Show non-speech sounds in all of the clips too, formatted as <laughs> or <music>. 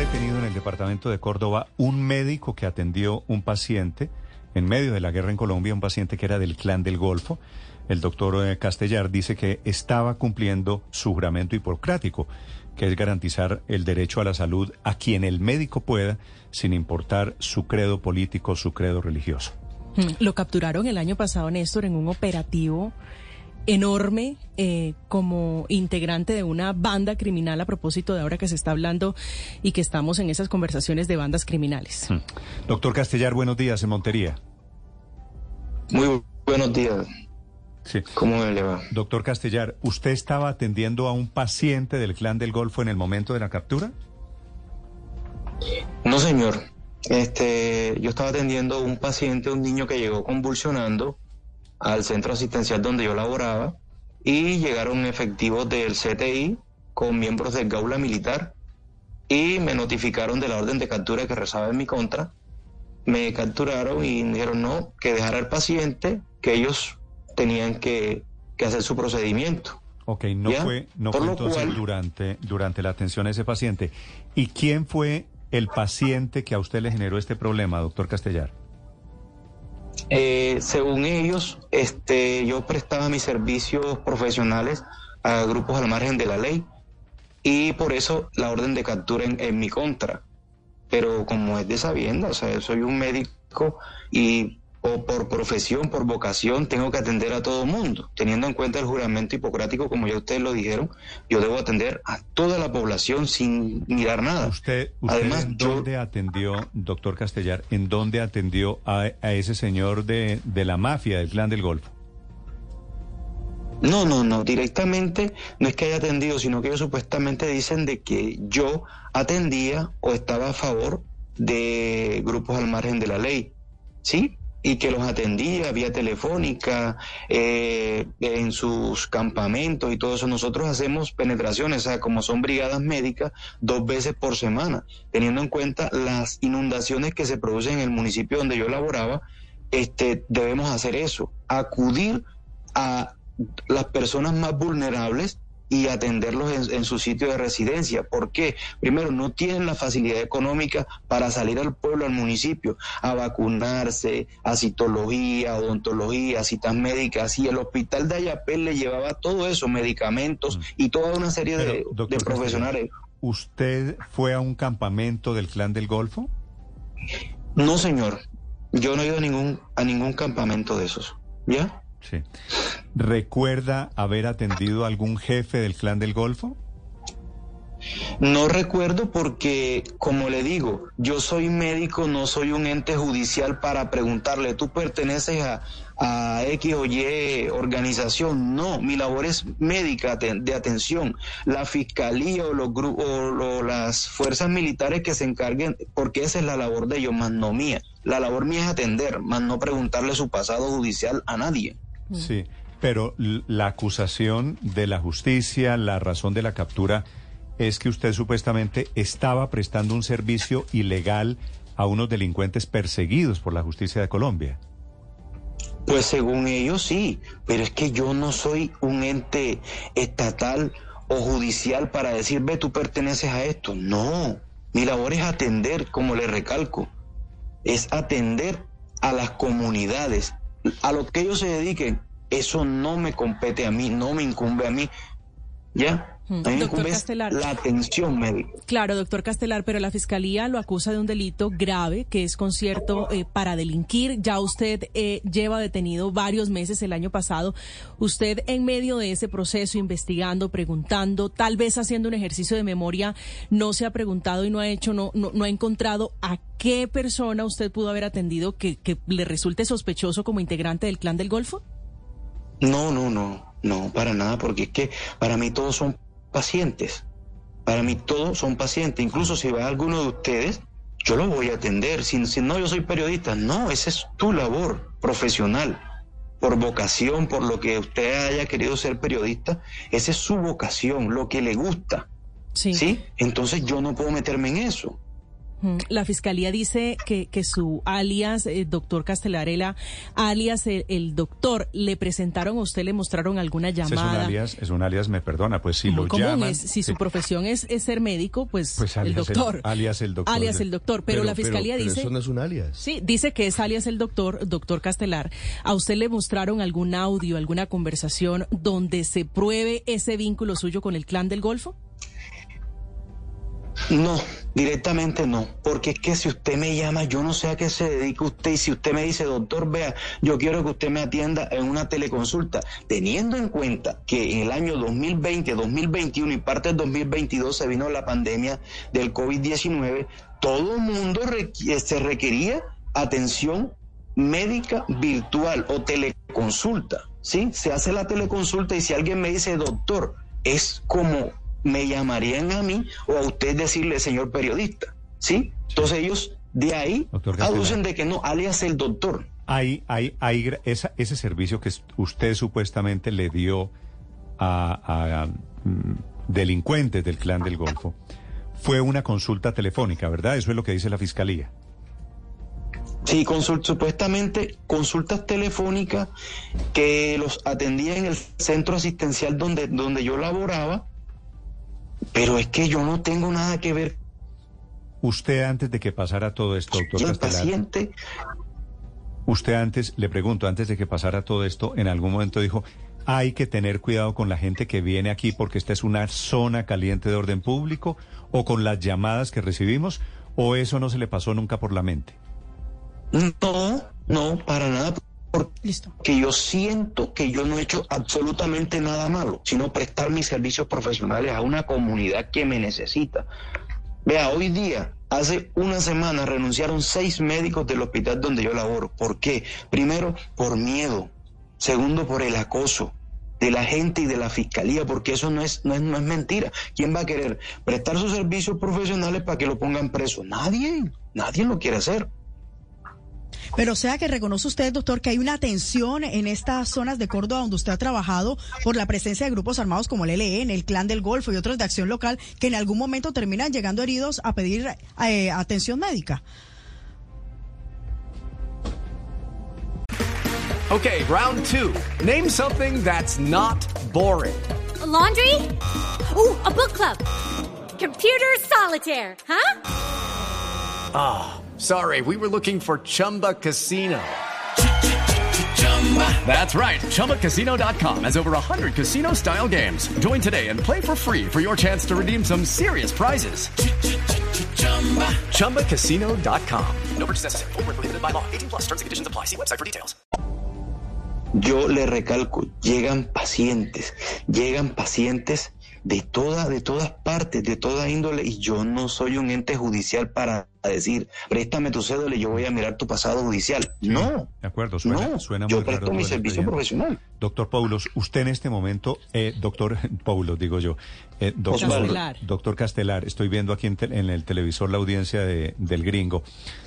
Detenido en el departamento de Córdoba un médico que atendió un paciente en medio de la guerra en Colombia, un paciente que era del clan del Golfo. El doctor Castellar dice que estaba cumpliendo su juramento hipocrático que es garantizar el derecho a la salud a quien el médico pueda, sin importar su credo político, su credo religioso. Lo capturaron el año pasado, Néstor, en un operativo enorme eh, como integrante de una banda criminal a propósito de ahora que se está hablando y que estamos en esas conversaciones de bandas criminales. Doctor Castellar, buenos días en Montería. Muy buenos días. Sí. ¿Cómo le va? Doctor Castellar, ¿usted estaba atendiendo a un paciente del clan del Golfo en el momento de la captura? No, señor. Este, yo estaba atendiendo a un paciente, un niño que llegó convulsionando al centro asistencial donde yo laboraba y llegaron efectivos del CTI con miembros del Gaula Militar y me notificaron de la orden de captura que rezaba en mi contra. Me capturaron y dijeron no, que dejara al paciente, que ellos tenían que, que hacer su procedimiento. Ok, no fue, no fue entonces durante, durante la atención a ese paciente. ¿Y quién fue el paciente que a usted le generó este problema, doctor Castellar? Eh, según ellos, este, yo prestaba mis servicios profesionales a grupos al margen de la ley y por eso la orden de captura en, mi contra. Pero como es de sabienda, o sea, soy un médico y o por profesión, por vocación, tengo que atender a todo mundo. Teniendo en cuenta el juramento hipocrático, como ya ustedes lo dijeron, yo debo atender a toda la población sin mirar nada. ¿Usted, Además, en dónde atendió, doctor Castellar, en dónde atendió a, ese señor de, de la mafia del clan del Golfo? No, no, no, directamente no es que haya atendido, sino que ellos supuestamente dicen de que yo atendía o estaba a favor de grupos al margen de la ley. ¿Sí? Y que los atendía vía telefónica, eh, en sus campamentos y todo eso. Nosotros hacemos penetraciones, o sea, como son brigadas médicas, dos veces por semana, teniendo en cuenta las inundaciones que se producen en el municipio donde yo laboraba, este, debemos hacer eso, acudir a las personas más vulnerables y atenderlos en, su sitio de residencia. ¿Por qué? Primero, no tienen la facilidad económica para salir al pueblo, al municipio, a vacunarse, a citología, odontología, citas médicas. Y el hospital de Ayapel le llevaba todo eso, medicamentos mm. y toda una serie de, de profesionales. ¿Usted fue a un campamento del Clan del Golfo? No, señor. Yo no he ido a ningún, a ningún campamento de esos. ¿Ya? Sí. ¿Recuerda haber atendido a algún jefe del clan del Golfo? No recuerdo porque, como le digo, yo soy médico, no soy un ente judicial para preguntarle, ¿tú perteneces a, a X o Y organización? No, mi labor es médica de atención. La fiscalía o los o las fuerzas militares que se encarguen, porque esa es la labor de ellos, más no mía. La labor mía es atender, más no preguntarle su pasado judicial a nadie. Sí, pero la acusación de la justicia, la razón de la captura, es que usted supuestamente estaba prestando un servicio ilegal a unos delincuentes perseguidos por la justicia de Colombia. Pues según ellos sí, pero es que yo no soy un ente estatal o judicial para decir, ve, tú perteneces a esto. No, mi labor es atender, como le recalco, es atender a las comunidades, a lo que ellos se dediquen, eso no me compete a mí, no me incumbe a mí. ¿Ya? Mm. Doctor Castelar. La atención médica. Claro, doctor Castelar, pero la fiscalía lo acusa de un delito grave que es concierto eh, para delinquir. Ya usted eh, lleva detenido varios meses el año pasado. Usted en medio de ese proceso, investigando, preguntando, tal vez haciendo un ejercicio de memoria, no se ha preguntado y no ha hecho, no, no, no ha encontrado a qué persona usted pudo haber atendido que, que le resulte sospechoso como integrante del clan del Golfo. No, no, no, no, para nada, porque es que para mí todos son pacientes. Para mí todos son pacientes. Incluso si va alguno de ustedes, yo lo voy a atender. Si, si no, yo soy periodista. No, esa es tu labor profesional. Por vocación, por lo que usted haya querido ser periodista, esa es su vocación, lo que le gusta. Sí. ¿Sí? Entonces yo no puedo meterme en eso. La fiscalía dice que, que su alias, eh, doctor Castelarela, alias el, el doctor, le presentaron a usted, le mostraron alguna Ese Es un llamada. alias, es un alias, me perdona, pues si Muy lo común llaman... es, si su profesión es, es ser médico, pues, Pues el alias el- doctor. alias el doctor. Alias el doctor. Pero, la fiscalía pero dice. eso no es un alias. Sí, dice que es alias el doctor, doctor Castelar. ¿A usted le mostraron algún audio, alguna conversación donde se pruebe ese vínculo suyo con el clan del Golfo? No, directamente no, porque es que si usted me llama, yo no sé a qué se dedica usted y si usted me dice, doctor, vea, yo quiero que usted me atienda en una teleconsulta, teniendo en cuenta que en el año 2020, 2021 y parte del 2022 se vino la pandemia del COVID-19, todo el mundo requ- se requería atención médica virtual o teleconsulta, ¿sí? Se hace la teleconsulta y si alguien me dice, doctor, es como me llamarían a mí o a usted decirle, señor periodista, ¿sí? Entonces ellos de ahí aducen de que no, alias el doctor. Hay, hay, gra- esa- ese servicio que usted supuestamente le dio a, a, mm, delincuentes del clan del Golfo fue una consulta telefónica, ¿verdad? Eso es lo que dice la fiscalía. Sí, supuestamente consultas telefónicas que los atendía en el centro asistencial donde, donde yo laboraba, pero es que yo no tengo nada que ver Usted antes de que pasara todo esto, doctor el paciente. usted antes, le pregunto, antes de que pasara todo esto, en algún momento dijo, hay que tener cuidado con la gente que viene aquí porque esta es una zona caliente de orden público, o con las llamadas que recibimos, o eso no se le pasó nunca por la mente. No, no, para nada, porque yo siento que yo no he hecho absolutamente nada malo, sino prestar mis servicios profesionales a una comunidad que me necesita. Vea, hoy día, hace una semana renunciaron seis médicos del hospital donde yo laboro. ¿Por qué? Primero, por miedo. Segundo, por el acoso de la gente y de la fiscalía, porque eso no es, no es, no es mentira. ¿Quién va a querer prestar sus servicios profesionales para que lo pongan preso? Nadie, nadie lo quiere hacer. Pero o sea que reconoce usted, doctor, que hay una tensión en estas zonas de Córdoba donde usted ha trabajado por la presencia de grupos armados como el ELN, el Clan del Golfo y otros de acción local que en algún momento terminan llegando heridos a pedir eh, atención médica. Okay, round two. Name something that's not boring. A laundry? Ooh, a book club. Computer solitaire, huh? Sorry, we were looking for Chumba Casino. That's right. ChumbaCasino.com has over 100 casino style games. Join today and play for free for your chance to redeem some serious prizes. ChumbaCasino.com. No purchase necessary. By law. 18 plus terms and conditions apply. See website for details. Yo le recalco, llegan pacientes, llegan pacientes de toda, de todas partes, de toda índole, y yo no soy un ente judicial para decir, préstame tu cédula y yo voy a mirar tu pasado judicial. No, De acuerdo, suena, no, suena muy yo presto mi servicio expediente. profesional. Doctor Paulos, usted en este momento, eh, doctor <laughs> Paulos, digo yo, eh, doctor, Castelar. doctor Castelar, estoy viendo aquí en, te- en el televisor la audiencia de- del gringo.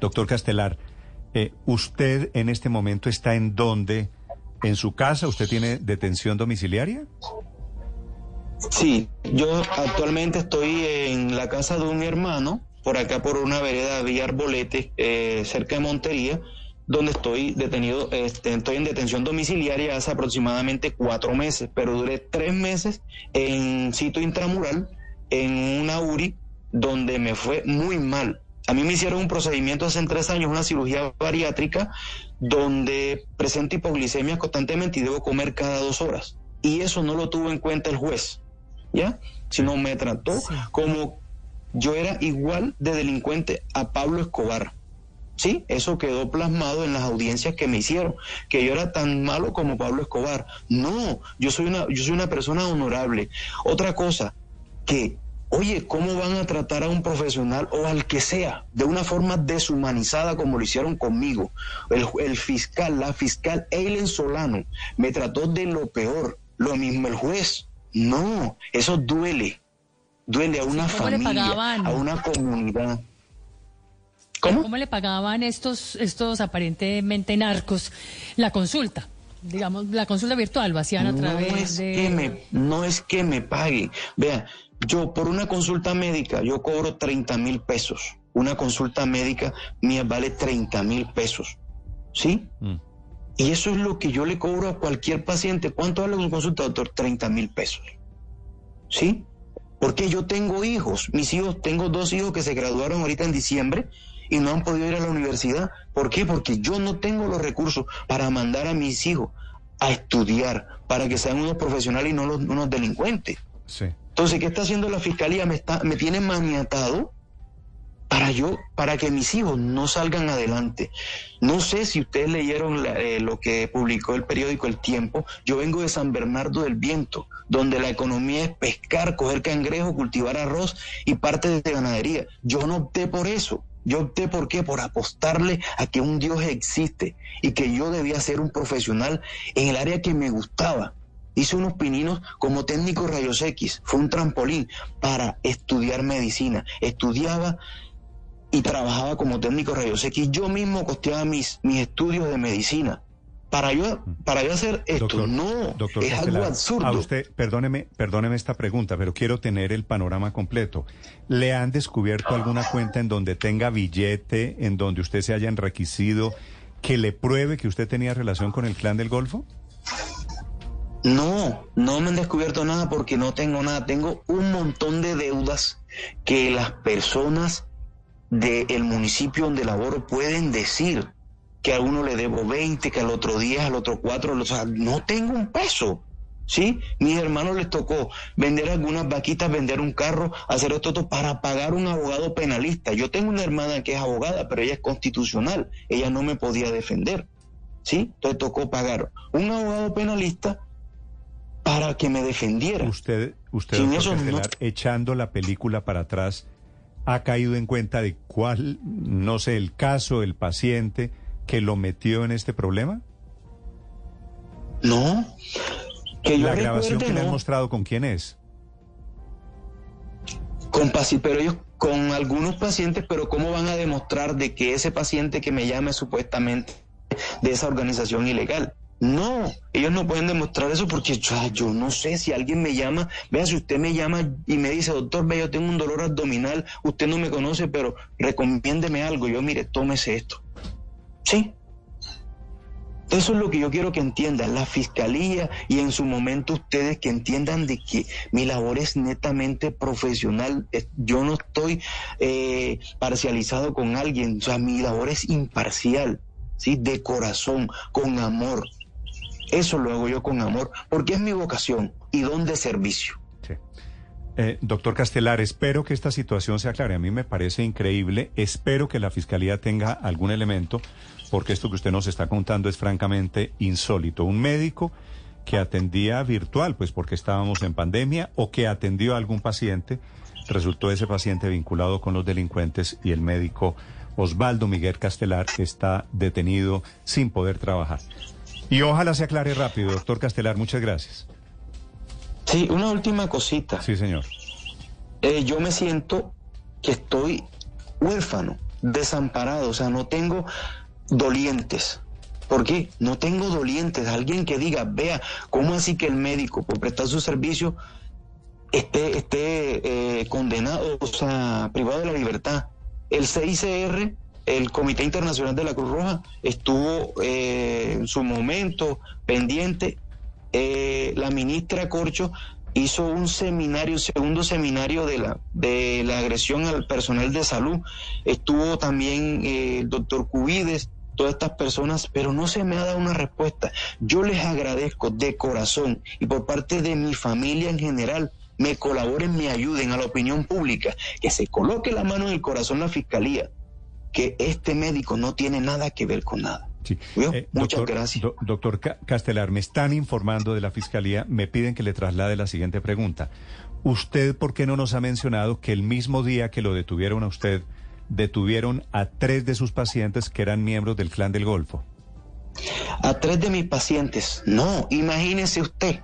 Doctor Castelar, eh, ¿usted en este momento está en dónde? ¿En su casa? ¿Usted tiene detención domiciliaria? Sí, yo actualmente estoy en la casa de un hermano, por acá por una vereda de Arbolete, eh, cerca de Montería, donde estoy detenido, este, estoy en detención domiciliaria hace aproximadamente cuatro meses, pero duré tres meses en sitio intramural, en una URI, donde me fue muy mal. A mí me hicieron un procedimiento hace tres años, una cirugía bariátrica, donde presento hipoglicemia constantemente y debo comer cada dos horas. Y eso no lo tuvo en cuenta el juez, ¿ya? Sino me trató como yo era igual de delincuente a Pablo Escobar. Sí, eso quedó plasmado en las audiencias que me hicieron, que yo era tan malo como Pablo Escobar. No, yo soy una, yo soy una persona honorable. Otra cosa, que, oye, ¿cómo van a tratar a un profesional o al que sea de una forma deshumanizada como lo hicieron conmigo? El, el fiscal, la fiscal Eileen Solano, me trató de lo peor. Lo mismo el juez. No, eso duele duele a una ¿cómo le familia, a una comunidad. ¿Cómo? ¿Cómo? le pagaban estos, estos aparentemente narcos la consulta? Digamos, la consulta virtual lo hacían a No través es de... que me, no es que me paguen. Vea, yo por una consulta médica, yo cobro 30 mil pesos. Una consulta médica mía vale 30 mil pesos. ¿Sí? Mm. Y eso es lo que yo le cobro a cualquier paciente. ¿Cuánto vale una consulta, doctor? 30 mil pesos. ¿Sí? Porque yo tengo hijos. Mis hijos, tengo dos hijos que se graduaron ahorita en diciembre y no han podido ir a la universidad. ¿Por qué? Porque yo no tengo los recursos para mandar a mis hijos a estudiar, para que sean unos profesionales y no los- unos delincuentes. Sí. Entonces, ¿qué está haciendo la fiscalía? Me, está, me tiene maniatado para yo, para que mis hijos no salgan adelante. No sé si ustedes leyeron eh, lo que publicó el periódico El Tiempo. Yo vengo de San Bernardo del Viento, donde la economía es pescar, coger cangrejo, cultivar arroz y parte de ganadería. Yo no opté por eso. Yo opté por qué? Por apostarle a que un Dios existe y que yo debía ser un profesional en el área que me gustaba. Hice unos pininos como técnico rayos X, fue un trampolín para estudiar medicina. Estudiaba y trabajaba como técnico rayos X. Yo mismo costeaba mis, mis estudios de medicina. Para yo, para yo hacer esto, no, doctor es algo absurdo. A usted, perdóneme, perdóneme esta pregunta, pero quiero tener el panorama completo. ¿Le han descubierto alguna cuenta en donde tenga billete, en donde usted se haya enriquecido, que le pruebe que usted tenía relación con el clan del Golfo? No, no me han descubierto nada porque no tengo nada. Tengo un montón de deudas que las personas del municipio donde laboro pueden decir que a uno le debo 20, que al otro 10, al otro 4, o sea, no tengo un peso. ¿Sí? Mis hermanos les tocó vender algunas vaquitas, vender un carro, hacer esto, esto para pagar un abogado penalista. Yo tengo una hermana que es abogada, pero ella es constitucional. Ella no me podía defender. ¿Sí? Entonces tocó pagar un abogado penalista para que me defendiera. Usted, usted doctor no- echando la película para atrás, ha caído en cuenta de cuál, no sé, el caso, el paciente que lo metió en este problema? No. Que yo La grabación recuerde, que le han mostrado con quién es. Con pero ellos con algunos pacientes, pero ¿cómo van a demostrar de que ese paciente que me llama es supuestamente de esa organización ilegal? No, ellos no pueden demostrar eso porque yo, no sé si alguien me llama, vea, si usted me llama y me dice, doctor, ve, yo tengo un dolor abdominal, usted no me conoce, pero recomiéndeme algo, yo mire, tómese esto. Sí. Eso es lo que yo quiero que entiendan, la fiscalía y en su momento ustedes que entiendan de que mi labor es netamente profesional. Es- Yo no estoy eh, parcializado con alguien, o sea, mi labor es imparcial, ¿sí? De corazón, con amor. Eso lo hago yo con amor, porque es mi vocación y don de servicio. Eh, doctor Castelar, espero que esta situación se aclare. A mí me parece increíble. Espero que la Fiscalía tenga algún elemento, porque esto que usted nos está contando es francamente insólito. Un médico que atendía virtual, pues porque estábamos en pandemia, o que atendió a algún paciente, resultó ese paciente vinculado con los delincuentes y el médico Osvaldo Miguel Castelar está detenido sin poder trabajar. Y ojalá se aclare rápido, doctor Castelar. Muchas gracias. Sí, una última cosita. Sí, señor. eh, yo me siento que estoy huérfano, desamparado, o sea, no tengo dolientes. ¿Por qué? No tengo dolientes. Alguien que diga, vea, ¿cómo así que el médico, por prestar su servicio, esté, esté eh, condenado, o sea, privado de la libertad? El CICR, el Comité Internacional de la Cruz Roja, estuvo eh, en su momento pendiente. Eh, la ministra Corcho hizo un seminario, segundo seminario de la, de la agresión al personal de salud. Estuvo también eh, el doctor Cubides, todas estas personas, pero no se me ha dado una respuesta. Yo les agradezco de corazón y por parte de mi familia en general, me colaboren, me ayuden a la opinión pública, que se coloque la mano en el corazón la fiscalía, que este médico no tiene nada que ver con nada. Sí. Eh, Muchas doctor, gracias. do- doctor Ca- Castelar, me están informando de la Fiscalía, me piden que le traslade la siguiente pregunta. ¿Usted por qué no nos ha mencionado que el mismo día que lo detuvieron a usted, detuvieron a tres de sus pacientes que eran miembros del Clan del Golfo? a tres de mis pacientes. No, imagínese usted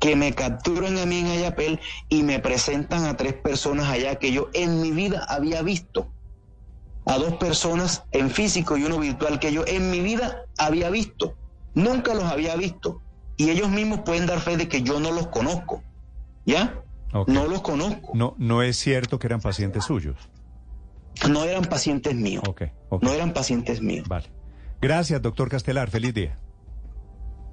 que me capturan a mí en Ayapel y me presentan a tres personas allá que yo en mi vida había visto. A dos personas en físico y uno virtual que yo en mi vida había visto. Nunca los había visto. Y ellos mismos pueden dar fe de que yo no los conozco. ¿Ya? No los conozco. No, no es cierto que eran pacientes suyos. No eran pacientes míos. No eran pacientes míos. Vale. Gracias, doctor Castelar. Feliz día.